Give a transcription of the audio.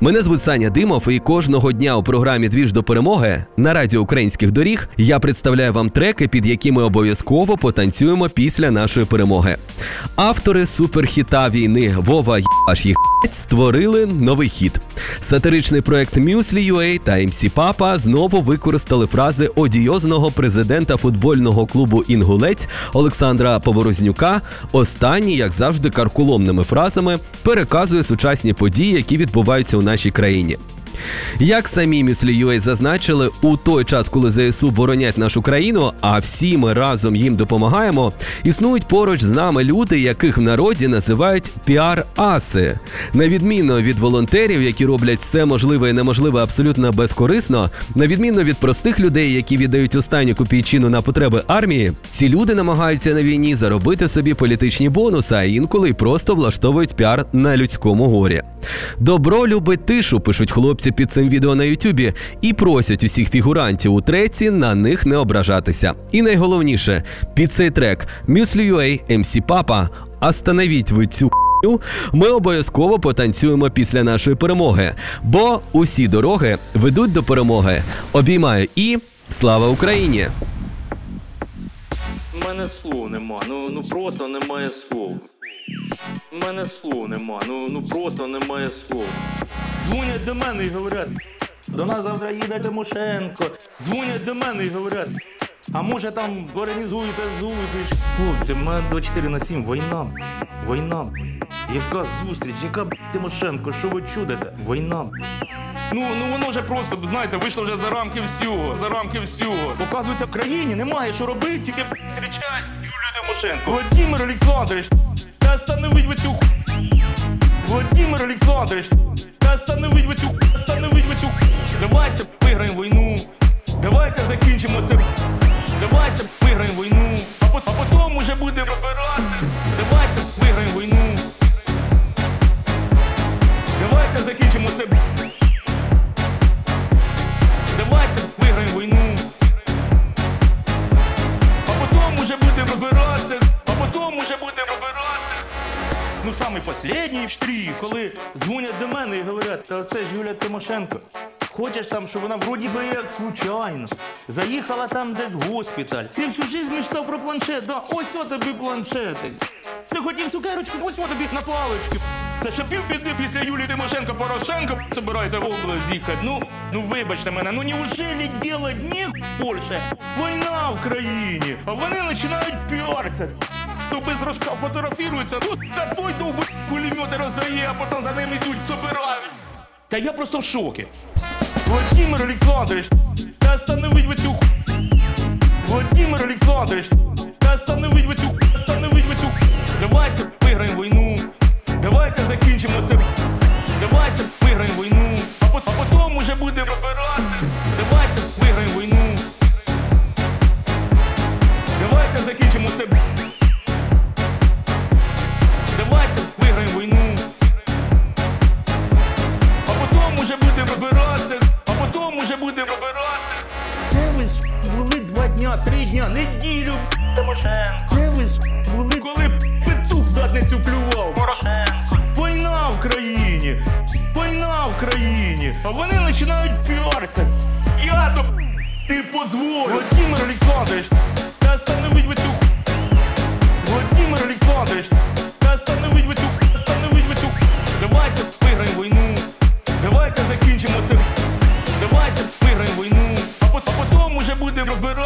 Мене звуть Саня Димов, і кожного дня у програмі Двіж до перемоги на радіо українських доріг я представляю вам треки, під які ми обов'язково потанцюємо після нашої перемоги. Автори суперхіта війни Вова Єбаш Їхать створили новий хіт. Сатиричний проект Muesli.ua та MC Папа знову використали фрази одіозного президента футбольного клубу Інгулець Олександра Поворознюка. Останній, як завжди, карколомними фразами переказує сучасні події, які відбуваються у нашій країні. Як самі Мюслі.ua зазначили, у той час, коли ЗСУ боронять нашу країну, а всі ми разом їм допомагаємо, існують поруч з нами люди, яких в народі називають піар-аси. На відміну від волонтерів, які роблять все можливе і неможливе абсолютно безкорисно, на відміну від простих людей, які віддають останню копійчину на потреби армії, ці люди намагаються на війні заробити собі політичні бонуси, а інколи й просто влаштовують піар на людському горі. Добро любить тишу, пишуть хлопці під цим відео на Ютубі, і просять усіх фігурантів у треці на них не ображатися. І найголовніше, під цей трек Мюслі.ua, MC Папа, остановіть ви цю ми обов'язково потанцюємо після нашої перемоги, бо усі дороги ведуть до перемоги. Обіймаю і слава Україні! У мене слов нема, ну, ну просто немає слов. У мене слов нема, ну, ну просто немає слов. Дзвонять до мене і говорять, до нас завтра їде Тимошенко. Дзвонять до мене і говорять, а може там організуєте зустріч. Хлопці, в мене 24 на 7, війна. Війна. Яка зустріч, яка Тимошенко, що ви чудите? Війна. Ну, ну воно вже просто, знаєте, вийшло вже за рамки всього, за рамки всього. Оказується, в країні немає що робити, тільки б, зустрічать Юлію Тимошенко. Владимир Олександрович, та остановить ви цю ху... Владимир Олександрович, та остановить ви цю ху... остановить ви. Давайте виграємо війну. Давайте закінчимо це. Давайте виграємо війну. А потім уже будемо розбиратися. Самий штрих, коли дзвонять до мене і говорять, та це ж Юля Тимошенко. Хочеш там, щоб вона вроді би як случайно заїхала там в госпіталь. Ти всю життя мечтав про планшет, да ось о тобі планшетик. Ти хотів цукерочку, ось о тобі на палички. Це ще півбіди після Юлії Тимошенко Порошенко собирається в область їхати. Ну, ну вибачте мене, ну неужели делать не більше? Війна в країні, а вони починають піаритися. То з рожка фотографіруються, ну той довбий пулемети роздає, а потім за ним йдуть, собирають. Та я просто в шокі. Владимир Олександрович, та остановить ви цю ху... Владимир Олександрович, та остановить ви цю ху... остановить. Давайте дня, три дня, неділю Тимошенко? Де ви були, коли петух в задницю плював? Порошенко. Війна в країні. Війна в країні. А вони починають піаритися. Я то не позволю. Владимир Олександрович, та остановить ви цю Владимир Олександрович, та остановить ви цю остановить ви цю Давайте виграємо війну. Давайте закінчимо це. Давайте виграємо війну. А, а потім уже будемо розбиратися.